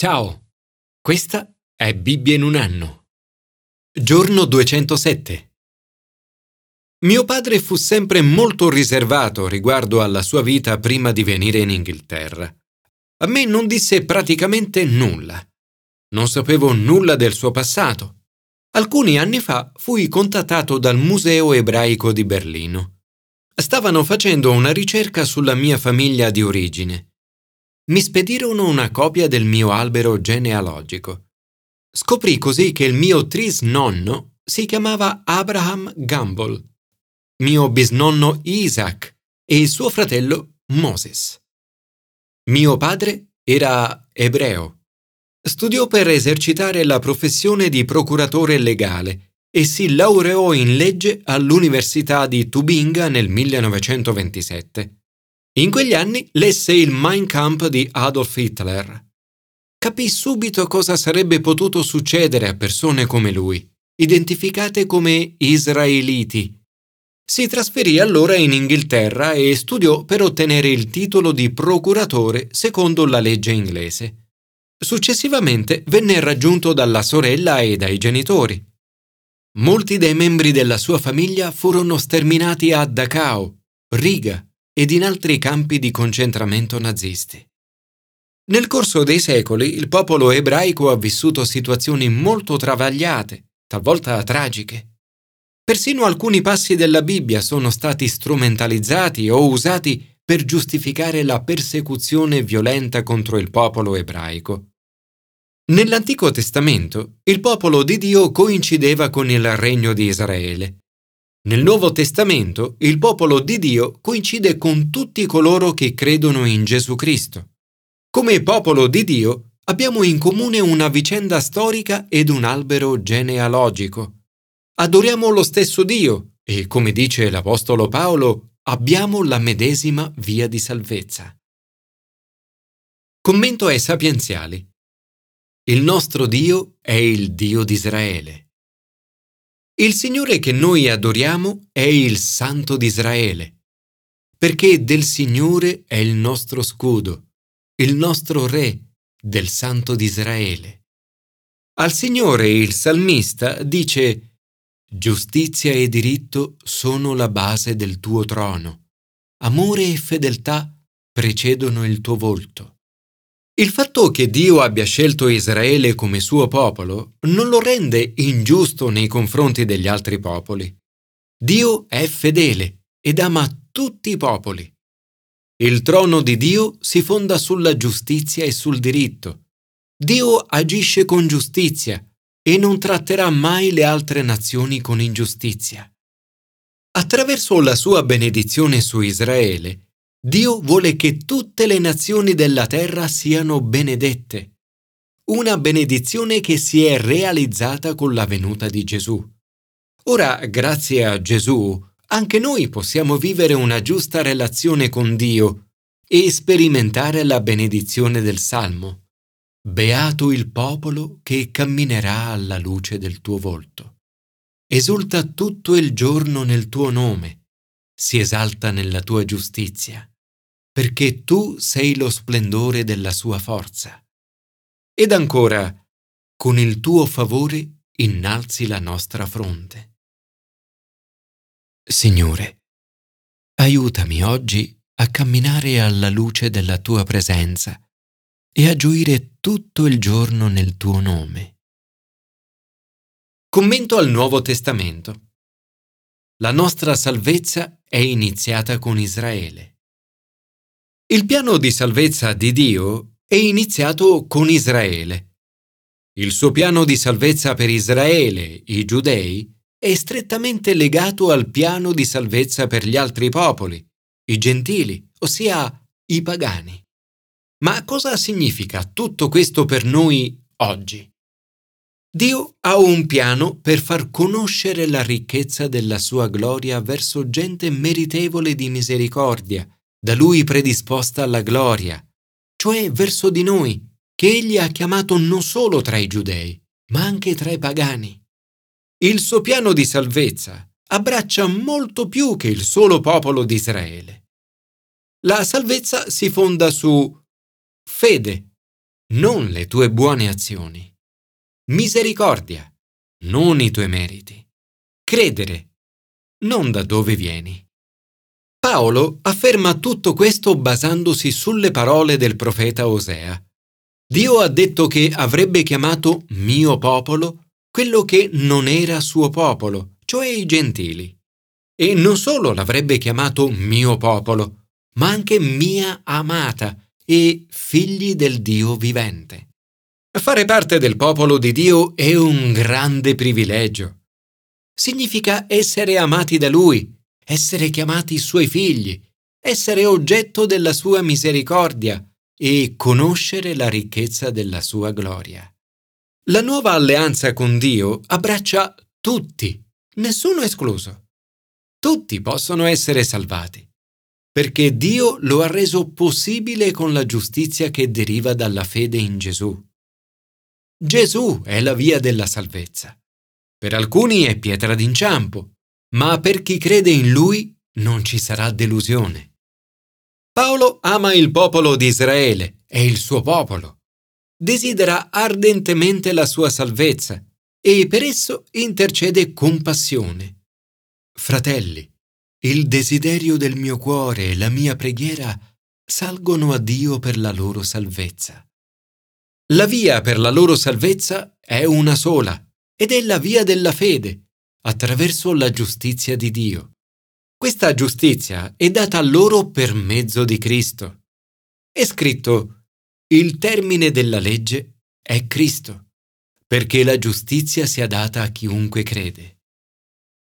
Ciao, questa è Bibbia in un anno. Giorno 207. Mio padre fu sempre molto riservato riguardo alla sua vita prima di venire in Inghilterra. A me non disse praticamente nulla. Non sapevo nulla del suo passato. Alcuni anni fa fui contattato dal Museo ebraico di Berlino. Stavano facendo una ricerca sulla mia famiglia di origine mi spedirono una copia del mio albero genealogico. Scoprì così che il mio trisnonno si chiamava Abraham Gamble, mio bisnonno Isaac e suo fratello Moses. Mio padre era ebreo. Studiò per esercitare la professione di procuratore legale e si laureò in legge all'Università di Tubinga nel 1927. In quegli anni lesse il Mein Kampf di Adolf Hitler. Capì subito cosa sarebbe potuto succedere a persone come lui, identificate come israeliti. Si trasferì allora in Inghilterra e studiò per ottenere il titolo di procuratore secondo la legge inglese. Successivamente venne raggiunto dalla sorella e dai genitori. Molti dei membri della sua famiglia furono sterminati a Dachau, Riga, ed in altri campi di concentramento nazisti. Nel corso dei secoli il popolo ebraico ha vissuto situazioni molto travagliate, talvolta tragiche. Persino alcuni passi della Bibbia sono stati strumentalizzati o usati per giustificare la persecuzione violenta contro il popolo ebraico. Nell'Antico Testamento il popolo di Dio coincideva con il regno di Israele nel Nuovo Testamento il popolo di Dio coincide con tutti coloro che credono in Gesù Cristo. Come popolo di Dio abbiamo in comune una vicenda storica ed un albero genealogico. Adoriamo lo stesso Dio e, come dice l'Apostolo Paolo, abbiamo la medesima via di salvezza. Commento ai sapienziali. Il nostro Dio è il Dio di Israele. Il Signore che noi adoriamo è il Santo di Israele, perché del Signore è il nostro scudo, il nostro Re, del Santo di Israele. Al Signore il salmista dice Giustizia e diritto sono la base del tuo trono, amore e fedeltà precedono il tuo volto. Il fatto che Dio abbia scelto Israele come suo popolo non lo rende ingiusto nei confronti degli altri popoli. Dio è fedele ed ama tutti i popoli. Il trono di Dio si fonda sulla giustizia e sul diritto. Dio agisce con giustizia e non tratterà mai le altre nazioni con ingiustizia. Attraverso la sua benedizione su Israele, Dio vuole che tutte le nazioni della terra siano benedette. Una benedizione che si è realizzata con la venuta di Gesù. Ora, grazie a Gesù, anche noi possiamo vivere una giusta relazione con Dio e sperimentare la benedizione del Salmo. Beato il popolo che camminerà alla luce del tuo volto. Esulta tutto il giorno nel tuo nome si esalta nella tua giustizia, perché tu sei lo splendore della sua forza. Ed ancora, con il tuo favore innalzi la nostra fronte. Signore, aiutami oggi a camminare alla luce della tua presenza e a gioire tutto il giorno nel tuo nome. Commento al Nuovo Testamento. La nostra salvezza è iniziata con Israele. Il piano di salvezza di Dio è iniziato con Israele. Il suo piano di salvezza per Israele, i giudei, è strettamente legato al piano di salvezza per gli altri popoli, i gentili, ossia i pagani. Ma cosa significa tutto questo per noi oggi? Dio ha un piano per far conoscere la ricchezza della sua gloria verso gente meritevole di misericordia, da lui predisposta alla gloria, cioè verso di noi, che egli ha chiamato non solo tra i giudei, ma anche tra i pagani. Il suo piano di salvezza abbraccia molto più che il solo popolo di Israele. La salvezza si fonda su fede, non le tue buone azioni. Misericordia, non i tuoi meriti. Credere, non da dove vieni. Paolo afferma tutto questo basandosi sulle parole del profeta Osea. Dio ha detto che avrebbe chiamato mio popolo quello che non era suo popolo, cioè i gentili. E non solo l'avrebbe chiamato mio popolo, ma anche mia amata e figli del Dio vivente. Fare parte del popolo di Dio è un grande privilegio. Significa essere amati da Lui, essere chiamati suoi figli, essere oggetto della sua misericordia e conoscere la ricchezza della sua gloria. La nuova alleanza con Dio abbraccia tutti, nessuno escluso. Tutti possono essere salvati, perché Dio lo ha reso possibile con la giustizia che deriva dalla fede in Gesù. Gesù è la via della salvezza. Per alcuni è pietra d'inciampo, ma per chi crede in Lui non ci sarà delusione. Paolo ama il popolo di Israele, è il suo popolo desidera ardentemente la sua salvezza e per esso intercede con passione. Fratelli, il desiderio del mio cuore e la mia preghiera salgono a Dio per la loro salvezza. La via per la loro salvezza è una sola ed è la via della fede, attraverso la giustizia di Dio. Questa giustizia è data loro per mezzo di Cristo. È scritto il termine della legge è Cristo, perché la giustizia sia data a chiunque crede.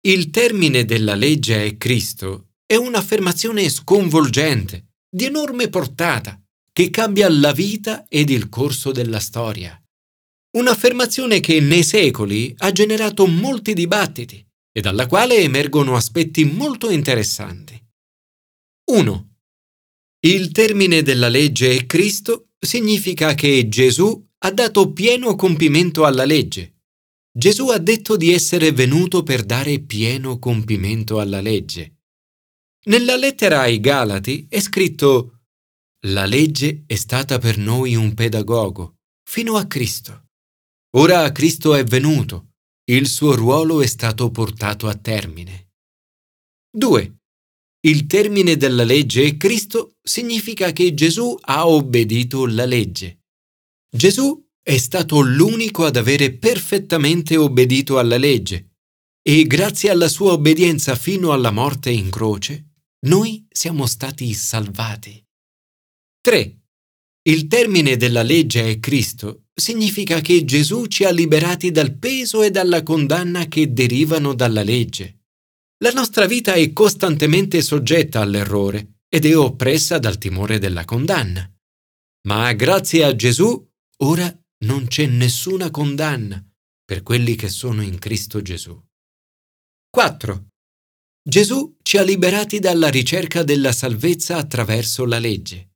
Il termine della legge è Cristo è un'affermazione sconvolgente, di enorme portata, che cambia la vita ed il corso della storia. Un'affermazione che nei secoli ha generato molti dibattiti e dalla quale emergono aspetti molto interessanti. 1. Il termine della legge è Cristo significa che Gesù ha dato pieno compimento alla legge. Gesù ha detto di essere venuto per dare pieno compimento alla legge. Nella lettera ai Galati è scritto La legge è stata per noi un pedagogo, fino a Cristo. Ora Cristo è venuto, il suo ruolo è stato portato a termine. 2. Il termine della legge Cristo significa che Gesù ha obbedito la legge. Gesù è stato l'unico ad avere perfettamente obbedito alla legge e grazie alla sua obbedienza fino alla morte in croce, noi siamo stati salvati. 3. Il termine della legge è Cristo significa che Gesù ci ha liberati dal peso e dalla condanna che derivano dalla legge. La nostra vita è costantemente soggetta all'errore ed è oppressa dal timore della condanna. Ma grazie a Gesù ora non c'è nessuna condanna per quelli che sono in Cristo Gesù. 4. Gesù ci ha liberati dalla ricerca della salvezza attraverso la legge.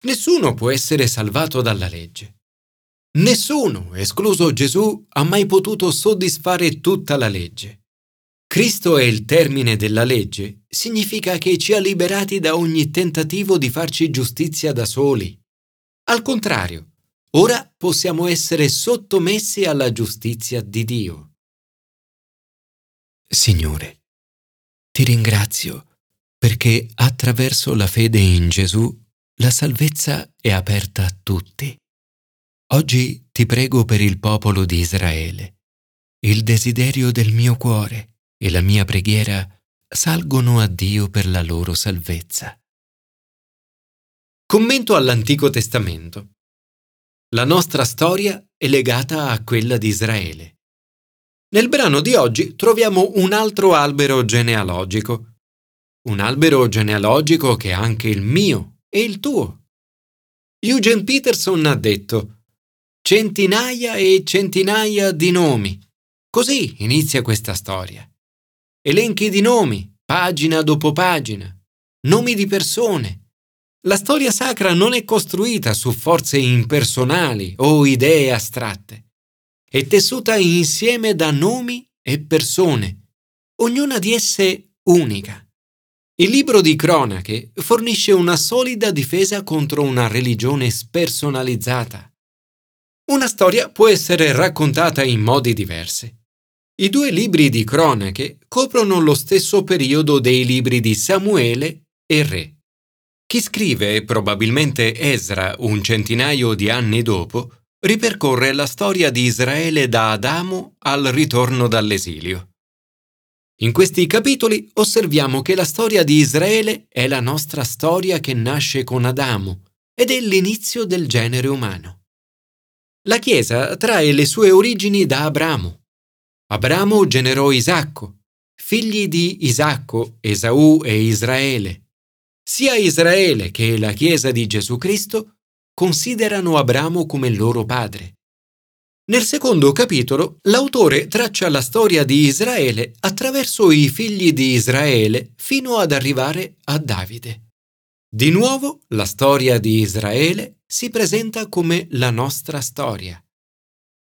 Nessuno può essere salvato dalla legge. Nessuno, escluso Gesù, ha mai potuto soddisfare tutta la legge. Cristo è il termine della legge, significa che ci ha liberati da ogni tentativo di farci giustizia da soli. Al contrario, ora possiamo essere sottomessi alla giustizia di Dio. Signore, ti ringrazio perché attraverso la fede in Gesù la salvezza è aperta a tutti. Oggi ti prego per il popolo di Israele. Il desiderio del mio cuore e la mia preghiera salgono a Dio per la loro salvezza. Commento all'Antico Testamento. La nostra storia è legata a quella di Israele. Nel brano di oggi troviamo un altro albero genealogico, un albero genealogico che è anche il mio e il tuo. Eugene Peterson ha detto centinaia e centinaia di nomi. Così inizia questa storia elenchi di nomi, pagina dopo pagina, nomi di persone. La storia sacra non è costruita su forze impersonali o idee astratte. È tessuta insieme da nomi e persone, ognuna di esse unica. Il libro di cronache fornisce una solida difesa contro una religione spersonalizzata. Una storia può essere raccontata in modi diversi. I due libri di cronache coprono lo stesso periodo dei libri di Samuele e Re. Chi scrive, probabilmente Ezra, un centinaio di anni dopo, ripercorre la storia di Israele da Adamo al ritorno dall'esilio. In questi capitoli osserviamo che la storia di Israele è la nostra storia che nasce con Adamo ed è l'inizio del genere umano. La Chiesa trae le sue origini da Abramo. Abramo generò Isacco, figli di Isacco, Esaù e Israele. Sia Israele che la Chiesa di Gesù Cristo considerano Abramo come loro padre. Nel secondo capitolo l'autore traccia la storia di Israele attraverso i figli di Israele fino ad arrivare a Davide. Di nuovo la storia di Israele si presenta come la nostra storia.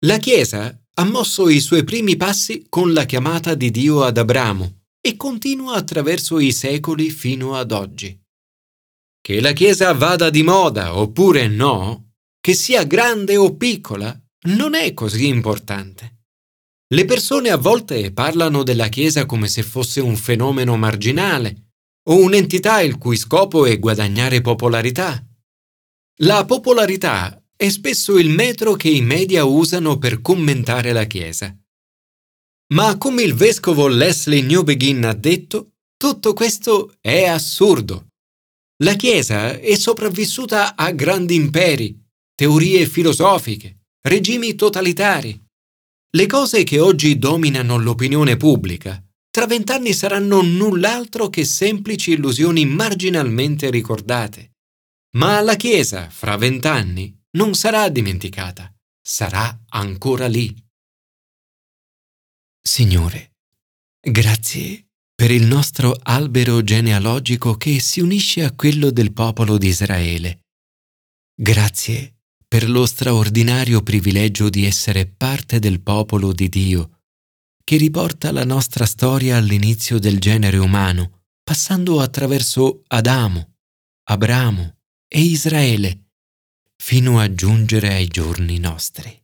La Chiesa ha mosso i suoi primi passi con la chiamata di Dio ad Abramo e continua attraverso i secoli fino ad oggi. Che la Chiesa vada di moda oppure no, che sia grande o piccola, non è così importante. Le persone a volte parlano della Chiesa come se fosse un fenomeno marginale o un'entità il cui scopo è guadagnare popolarità. La popolarità è spesso il metro che i media usano per commentare la Chiesa. Ma come il vescovo Leslie Newbegin ha detto, tutto questo è assurdo. La Chiesa è sopravvissuta a grandi imperi, teorie filosofiche, regimi totalitari. Le cose che oggi dominano l'opinione pubblica tra vent'anni saranno null'altro che semplici illusioni marginalmente ricordate. Ma la Chiesa, fra vent'anni, non sarà dimenticata, sarà ancora lì. Signore, grazie per il nostro albero genealogico che si unisce a quello del popolo di Israele. Grazie per lo straordinario privilegio di essere parte del popolo di Dio, che riporta la nostra storia all'inizio del genere umano, passando attraverso Adamo, Abramo e Israele, fino a giungere ai giorni nostri.